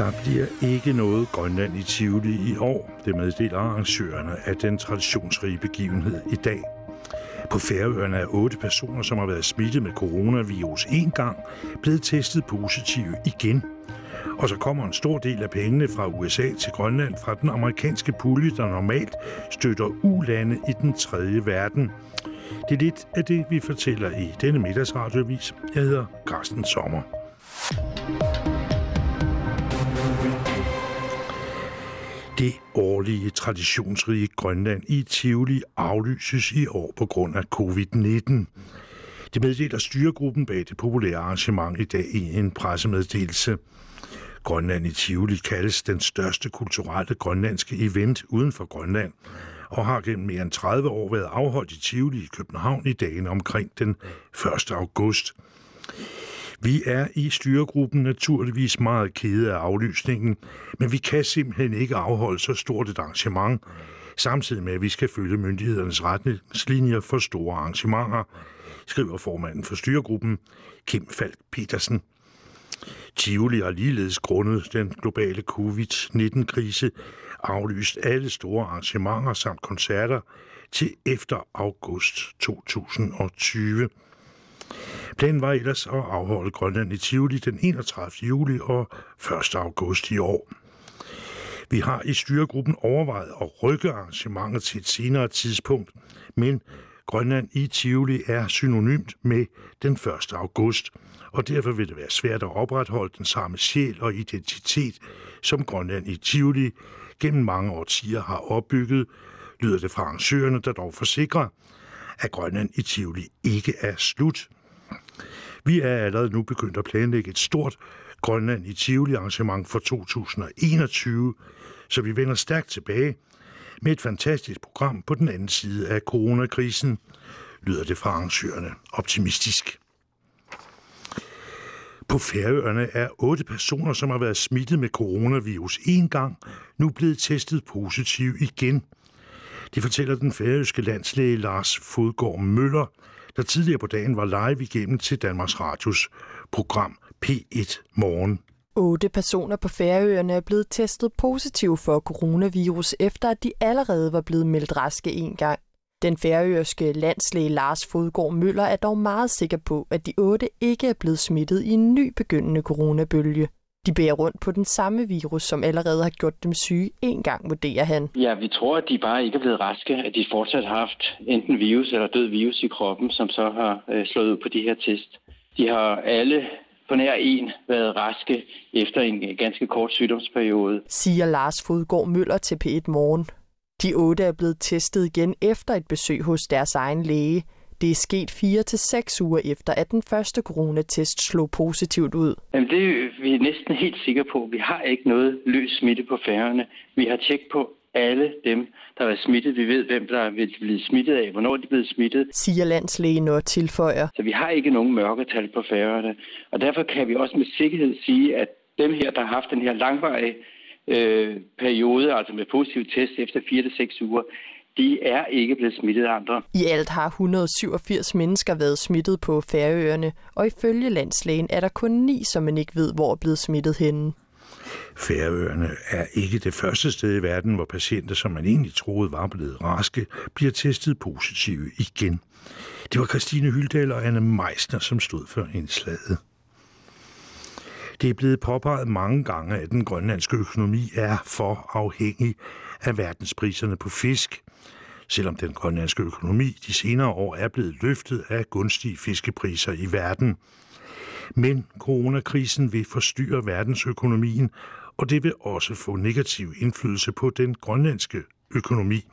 Der bliver ikke noget Grønland i Tivoli i år. Det meddeler arrangørerne af den traditionsrige begivenhed i dag. På Færøerne er otte personer, som har været smittet med coronavirus en gang, blevet testet positive igen. Og så kommer en stor del af pengene fra USA til Grønland fra den amerikanske pulje, der normalt støtter ulande i den tredje verden. Det er lidt af det, vi fortæller i denne middagsradiovis. Jeg hedder Carsten Sommer. Det årlige traditionsrige Grønland i Tivoli aflyses i år på grund af covid-19. Det meddeler styregruppen bag det populære arrangement i dag i en pressemeddelelse. Grønland i Tivoli kaldes den største kulturelle grønlandske event uden for Grønland, og har gennem mere end 30 år været afholdt i Tivoli i København i dagen omkring den 1. august. Vi er i styregruppen naturligvis meget kede af aflysningen, men vi kan simpelthen ikke afholde så stort et arrangement, samtidig med at vi skal følge myndighedernes retningslinjer for store arrangementer, skriver formanden for styregruppen, Kim Falk Petersen. Tivoli har ligeledes grundet den globale covid-19-krise aflyst alle store arrangementer samt koncerter til efter august 2020. Planen var ellers at afholde Grønland i Tivoli den 31. juli og 1. august i år. Vi har i styregruppen overvejet at rykke arrangementet til et senere tidspunkt, men Grønland i Tivoli er synonymt med den 1. august, og derfor vil det være svært at opretholde den samme sjæl og identitet, som Grønland i Tivoli gennem mange årtier har opbygget, lyder det fra arrangørerne, der dog forsikrer, at Grønland i Tivoli ikke er slut. Vi er allerede nu begyndt at planlægge et stort Grønland i Tivoli arrangement for 2021, så vi vender stærkt tilbage med et fantastisk program på den anden side af coronakrisen, lyder det fra arrangørerne optimistisk. På Færøerne er otte personer, som har været smittet med coronavirus en gang, nu blevet testet positiv igen. Det fortæller den færøske landslæge Lars Fodgård Møller, der tidligere på dagen var live igennem til Danmarks Radios program P1 Morgen. Otte personer på Færøerne er blevet testet positiv for coronavirus, efter at de allerede var blevet meldt raske en gang. Den færøske landslæge Lars Fodgård Møller er dog meget sikker på, at de otte ikke er blevet smittet i en ny begyndende coronabølge. De bærer rundt på den samme virus, som allerede har gjort dem syge en gang, vurderer han. Ja, vi tror, at de bare ikke er blevet raske, at de fortsat har haft enten virus eller død virus i kroppen, som så har øh, slået ud på de her test. De har alle på nær en været raske efter en ganske kort sygdomsperiode. Siger Lars Fodgård Møller til P1 Morgen. De otte er blevet testet igen efter et besøg hos deres egen læge. Det er sket 4 til seks uger efter, at den første coronatest slog positivt ud. Jamen, det er vi næsten helt sikre på. Vi har ikke noget løs smitte på færgerne. Vi har tjekket på alle dem, der er smittet. Vi ved, hvem der er blevet smittet af, hvornår de er blevet smittet. Siger landslægen og tilføjer. Så vi har ikke nogen mørketal på færgerne. Og derfor kan vi også med sikkerhed sige, at dem her, der har haft den her langvarige øh, periode, altså med positiv test efter 4-6 uger, de er ikke blevet smittet af andre. I alt har 187 mennesker været smittet på Færøerne, og ifølge landslægen er der kun ni, som man ikke ved, hvor er blevet smittet henne. Færøerne er ikke det første sted i verden, hvor patienter, som man egentlig troede var blevet raske, bliver testet positive igen. Det var Christine Hyldal og Anne Meisner, som stod for indslaget. Det er blevet påpeget mange gange, at den grønlandske økonomi er for afhængig af verdenspriserne på fisk. Selvom den grønlandske økonomi de senere år er blevet løftet af gunstige fiskepriser i verden. Men coronakrisen vil forstyrre verdensøkonomien, og det vil også få negativ indflydelse på den grønlandske økonomi.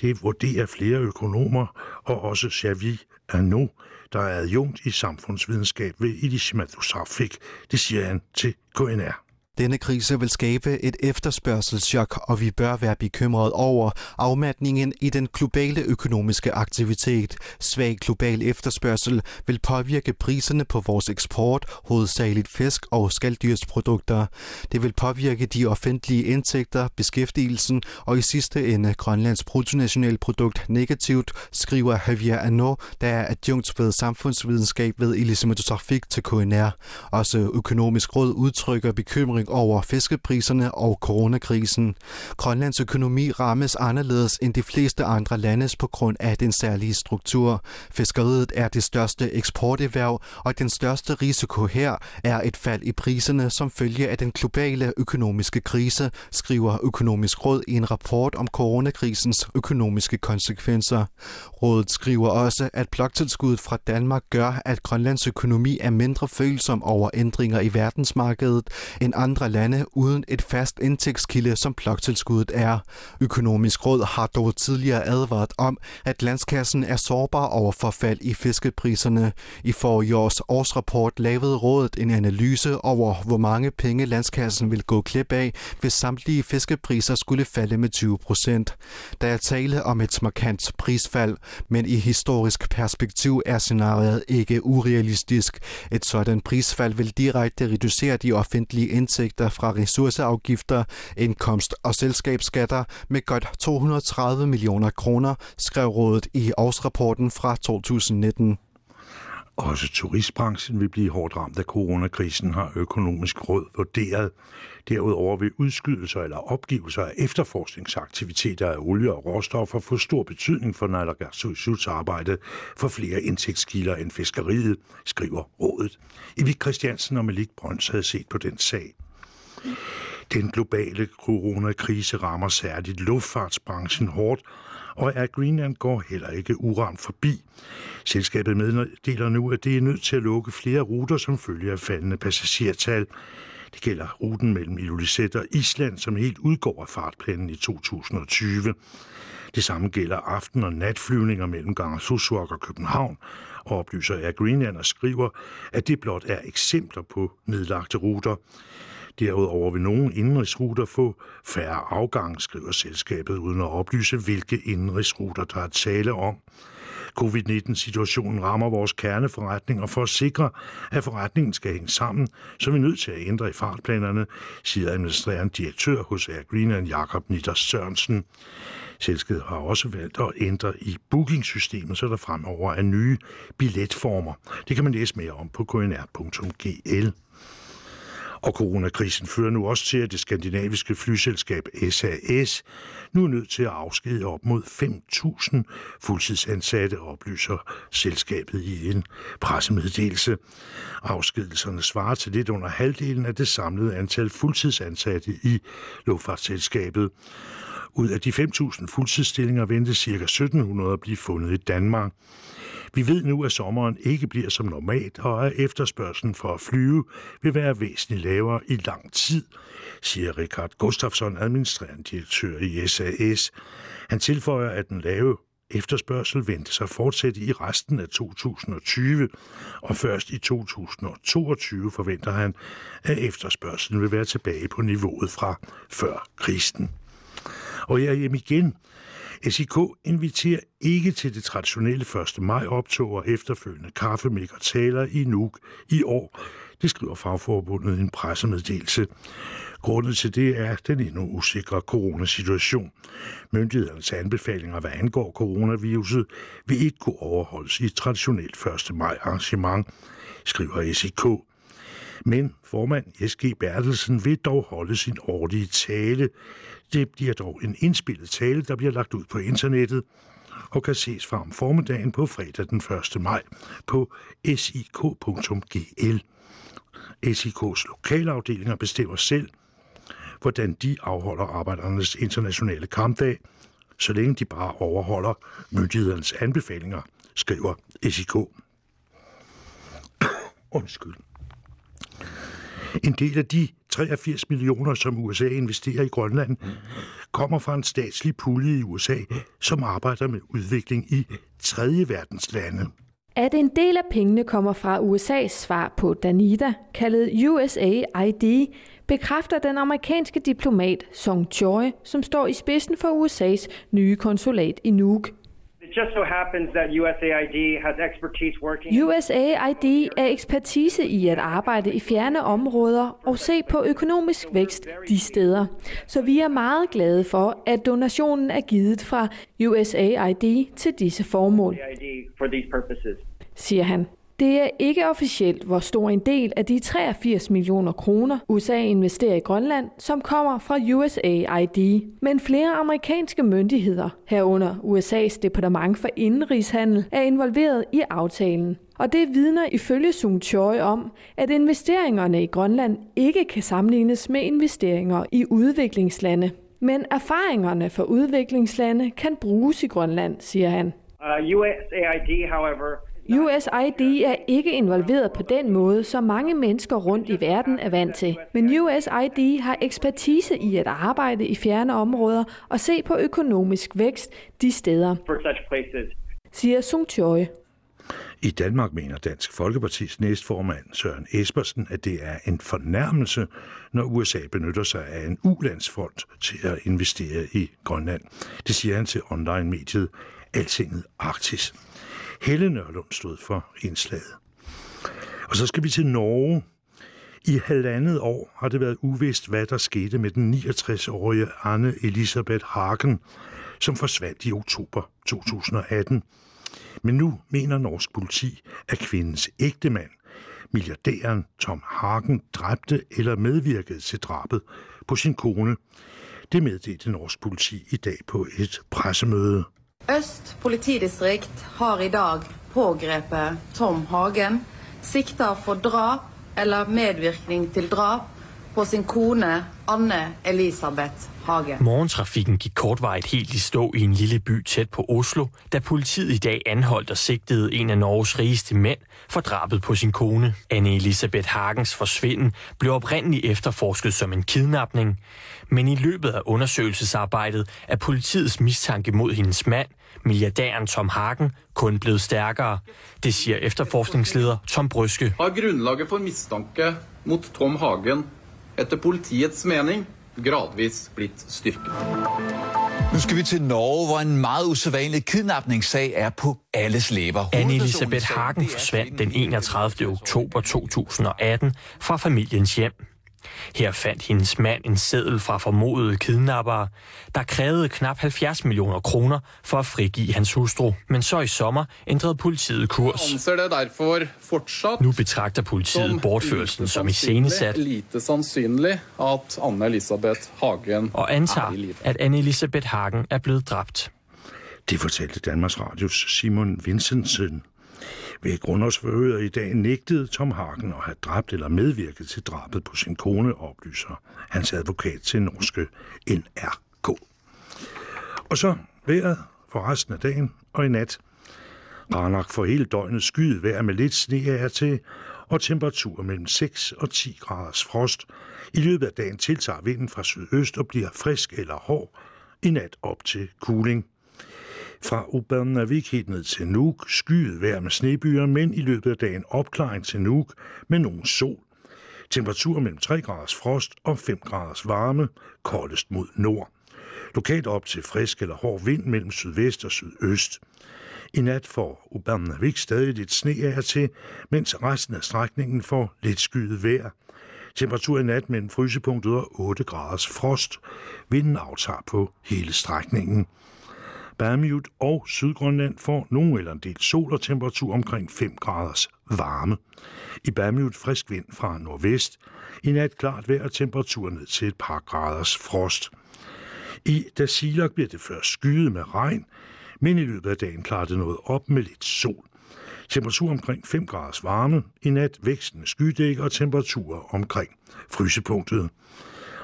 Det vurderer flere økonomer, og også Xavier Arnaud, der er adjunkt i samfundsvidenskab ved Ilisimatusafik. Det siger han til KNR. Denne krise vil skabe et efterspørgselschok, og vi bør være bekymret over afmatningen i den globale økonomiske aktivitet. Svag global efterspørgsel vil påvirke priserne på vores eksport, hovedsageligt fisk og skaldyrsprodukter. Det vil påvirke de offentlige indtægter, beskæftigelsen og i sidste ende Grønlands bruttonationalprodukt negativt, skriver Javier Anno, der er adjunkt ved samfundsvidenskab ved Elisabeth Trafik til KNR. Også økonomisk råd udtrykker bekymring over fiskepriserne og coronakrisen. Grønlands økonomi rammes anderledes end de fleste andre landes på grund af den særlige struktur. Fiskeriet er det største eksporterhverv, og den største risiko her er et fald i priserne som følge af den globale økonomiske krise, skriver Økonomisk Råd i en rapport om coronakrisens økonomiske konsekvenser. Rådet skriver også, at bloktilskuddet fra Danmark gør, at Grønlands økonomi er mindre følsom over ændringer i verdensmarkedet end andre lande uden et fast indtægtskilde, som bloktilskuddet er. Økonomisk Råd har dog tidligere advaret om, at landskassen er sårbar over forfald i fiskepriserne. I forrige års årsrapport lavede rådet en analyse over, hvor mange penge landskassen vil gå klip af, hvis samtlige fiskepriser skulle falde med 20 procent. Der er tale om et markant prisfald, men i historisk perspektiv er scenariet ikke urealistisk. Et sådan prisfald vil direkte reducere de offentlige indtægter fra ressourceafgifter, indkomst- og selskabsskatter med godt 230 millioner kroner, skrev rådet i årsrapporten fra 2019. Også turistbranchen vil blive hårdt ramt af coronakrisen, har økonomisk råd vurderet. Derudover vil udskydelser eller opgivelser af efterforskningsaktiviteter af olie og råstoffer få stor betydning for Nalagatsutsuts arbejde for flere indtægtskilder end fiskeriet, skriver rådet. Evik Christiansen og Malik Brøns havde set på den sag. Den globale coronakrise rammer særligt luftfartsbranchen hårdt, og Air Greenland går heller ikke uramt forbi. Selskabet meddeler nu, at det er nødt til at lukke flere ruter som følge af faldende passagertal. Det gælder ruten mellem Ilulissat og Island, som helt udgår af fartplanen i 2020. Det samme gælder aften- og natflyvninger mellem Gangersusuak og København, og oplyser Air Greenland og skriver, at det blot er eksempler på nedlagte ruter. Derudover vil nogle indrigsruter få færre afgang, skriver selskabet, uden at oplyse, hvilke indrigsruter der er tale om. Covid-19-situationen rammer vores kerneforretning, og for at sikre, at forretningen skal hænge sammen, så er vi nødt til at ændre i fartplanerne, siger administrerende direktør hos Air Greenland, Jakob Nitter Sørensen. Selskabet har også valgt at ændre i bookingsystemet, så der fremover er nye billetformer. Det kan man læse mere om på knr.gl. Og coronakrisen fører nu også til, at det skandinaviske flyselskab SAS nu er nødt til at afskede op mod 5.000 fuldtidsansatte, oplyser selskabet i en pressemeddelelse. Afskedelserne svarer til lidt under halvdelen af det samlede antal fuldtidsansatte i luftfartsselskabet. Ud af de 5.000 fuldtidsstillinger ventes ca. 1.700 at blive fundet i Danmark. Vi ved nu, at sommeren ikke bliver som normalt, og at efterspørgselen for at flyve vil være væsentligt lavere i lang tid, siger Richard Gustafsson, administrerende direktør i SAS. Han tilføjer, at den lave efterspørgsel ventes at fortsætte i resten af 2020, og først i 2022 forventer han, at efterspørgselen vil være tilbage på niveauet fra før krisen. Og jeg er hjemme igen. SIK inviterer ikke til det traditionelle 1. maj optog og efterfølgende kaffemæk og taler i Nuuk i år. Det skriver fagforbundet i en pressemeddelelse. Grunden til det er den endnu usikre coronasituation. Myndighedernes anbefalinger, hvad angår coronaviruset, vil ikke kunne overholdes i et traditionelt 1. maj arrangement, skriver SIK. Men formand S.G. Bertelsen vil dog holde sin årlige tale. Det bliver dog en indspillet tale, der bliver lagt ud på internettet og kan ses fra om formiddagen på fredag den 1. maj på sik.gl. SIK's lokalafdelinger bestemmer selv, hvordan de afholder arbejdernes internationale kampdag, så længe de bare overholder myndighedernes anbefalinger, skriver SIK. Undskyld. En del af de 83 millioner, som USA investerer i Grønland, kommer fra en statslig pulje i USA, som arbejder med udvikling i tredje verdens lande. At en del af pengene kommer fra USA's svar på Danida, kaldet USAID, bekræfter den amerikanske diplomat Song Choi, som står i spidsen for USA's nye konsulat i Nuuk. Just so happens that USAID has expertise working. USAID er ekspertise i at arbejde i fjerne områder og se på økonomisk vækst de steder. Så vi er meget glade for, at donationen er givet fra USAID til disse formål, siger han. Det er ikke officielt, hvor stor en del af de 83 millioner kroner, USA investerer i Grønland, som kommer fra USAID. Men flere amerikanske myndigheder, herunder USA's Departement for Indenrigshandel, er involveret i aftalen. Og det vidner ifølge Sung Choi om, at investeringerne i Grønland ikke kan sammenlignes med investeringer i udviklingslande. Men erfaringerne fra udviklingslande kan bruges i Grønland, siger han. Uh, USAID, however, USAID er ikke involveret på den måde, som mange mennesker rundt i verden er vant til. Men USAID har ekspertise i at arbejde i fjerne områder og se på økonomisk vækst de steder, siger Sung Choi. I Danmark mener Dansk Folkepartis næstformand Søren Espersen, at det er en fornærmelse, når USA benytter sig af en ulandsfond til at investere i Grønland. Det siger han til online-mediet Altinget Arktis. Helle Nørlund stod for indslaget. Og så skal vi til Norge. I halvandet år har det været uvist, hvad der skete med den 69-årige Anne Elisabeth Hagen, som forsvandt i oktober 2018. Men nu mener norsk politi, at kvindens ægtemand, milliardæren Tom Hagen, dræbte eller medvirkede til drabet på sin kone. Det meddelte norsk politi i dag på et pressemøde. Øst politidistrikt har i dag pågrepet Tom Hagen, sikta for drap eller medvirkning til drap på sin kone Anne Elisabeth. Morgentrafikken gik kortvarigt helt i stå i en lille by tæt på Oslo, da politiet i dag anholdt og sigtede en af Norges rigeste mænd for drabet på sin kone. Anne Elisabeth Hagens forsvinden blev oprindeligt efterforsket som en kidnapning, men i løbet af undersøgelsesarbejdet er politiets mistanke mod hendes mand, milliardæren Tom Hagen, kun blevet stærkere. Det siger efterforskningsleder Tom Bryske. har grunnlaget for mistanke mot Tom Hagen etter politiets mening gradvis blitt styrket. Nu skal vi til Norge, hvor en meget usædvanlig kidnapningssag er på alles læber. Anne Elisabeth Hagen forsvandt den 31. oktober 2018 fra familiens hjem. Her fandt hendes mand en seddel fra formodede kidnappere, der krævede knap 70 millioner kroner for at frigive hans hustru. Men så i sommer ændrede politiet kurs. Nu betragter politiet bortførelsen som iscenesat lite sannsynlig at Anne Elisabeth Hagen og er antager, at Anne Elisabeth Hagen er blevet dræbt. Det fortalte Danmarks Radios Simon Vincentsen. Ved grundlovsforhøret i dag nægtede Tom Hagen at have dræbt eller medvirket til drabet på sin kone, oplyser hans advokat til norske NRK. Og så vejret for resten af dagen og i nat. Ranak for hele døgnet skyet vejr med lidt sne af til, og temperatur mellem 6 og 10 graders frost. I løbet af dagen tiltager vinden fra sydøst og bliver frisk eller hård. I nat op til kuling. Fra Ubernavik helt ned til Nuuk, skyet vejr med snebyer, men i løbet af dagen opklaring til Nuuk med nogen sol. Temperatur mellem 3 graders frost og 5 graders varme, koldest mod nord. Lokalt op til frisk eller hård vind mellem sydvest og sydøst. I nat får Ubernavik stadig lidt sne af til, mens resten af strækningen får lidt skyet vejr. Temperatur i nat mellem frysepunktet og 8 graders frost. Vinden aftager på hele strækningen. Bermud og Sydgrønland får nogen eller en del sol og temperatur omkring 5 graders varme. I Bermud frisk vind fra nordvest. I nat klart vejr og temperatur ned til et par graders frost. I Dasilak bliver det først skyet med regn, men i løbet af dagen klarer det noget op med lidt sol. Temperatur omkring 5 graders varme, i nat vækstende skydæk og temperaturer omkring frysepunktet.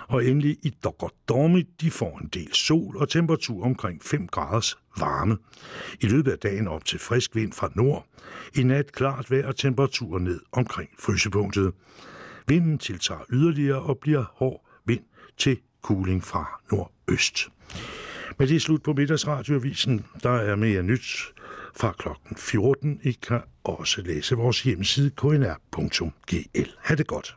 Og endelig i Dokordormi, de får en del sol og temperatur omkring 5 graders varme. I løbet af dagen op til frisk vind fra nord. I nat klart vejr og temperatur ned omkring frysepunktet. Vinden tiltager yderligere og bliver hård vind til kuling fra nordøst. Men det er slut på middagsradioavisen. Der er mere nyt fra klokken 14. I kan også læse vores hjemmeside knr.gl. Ha' det godt.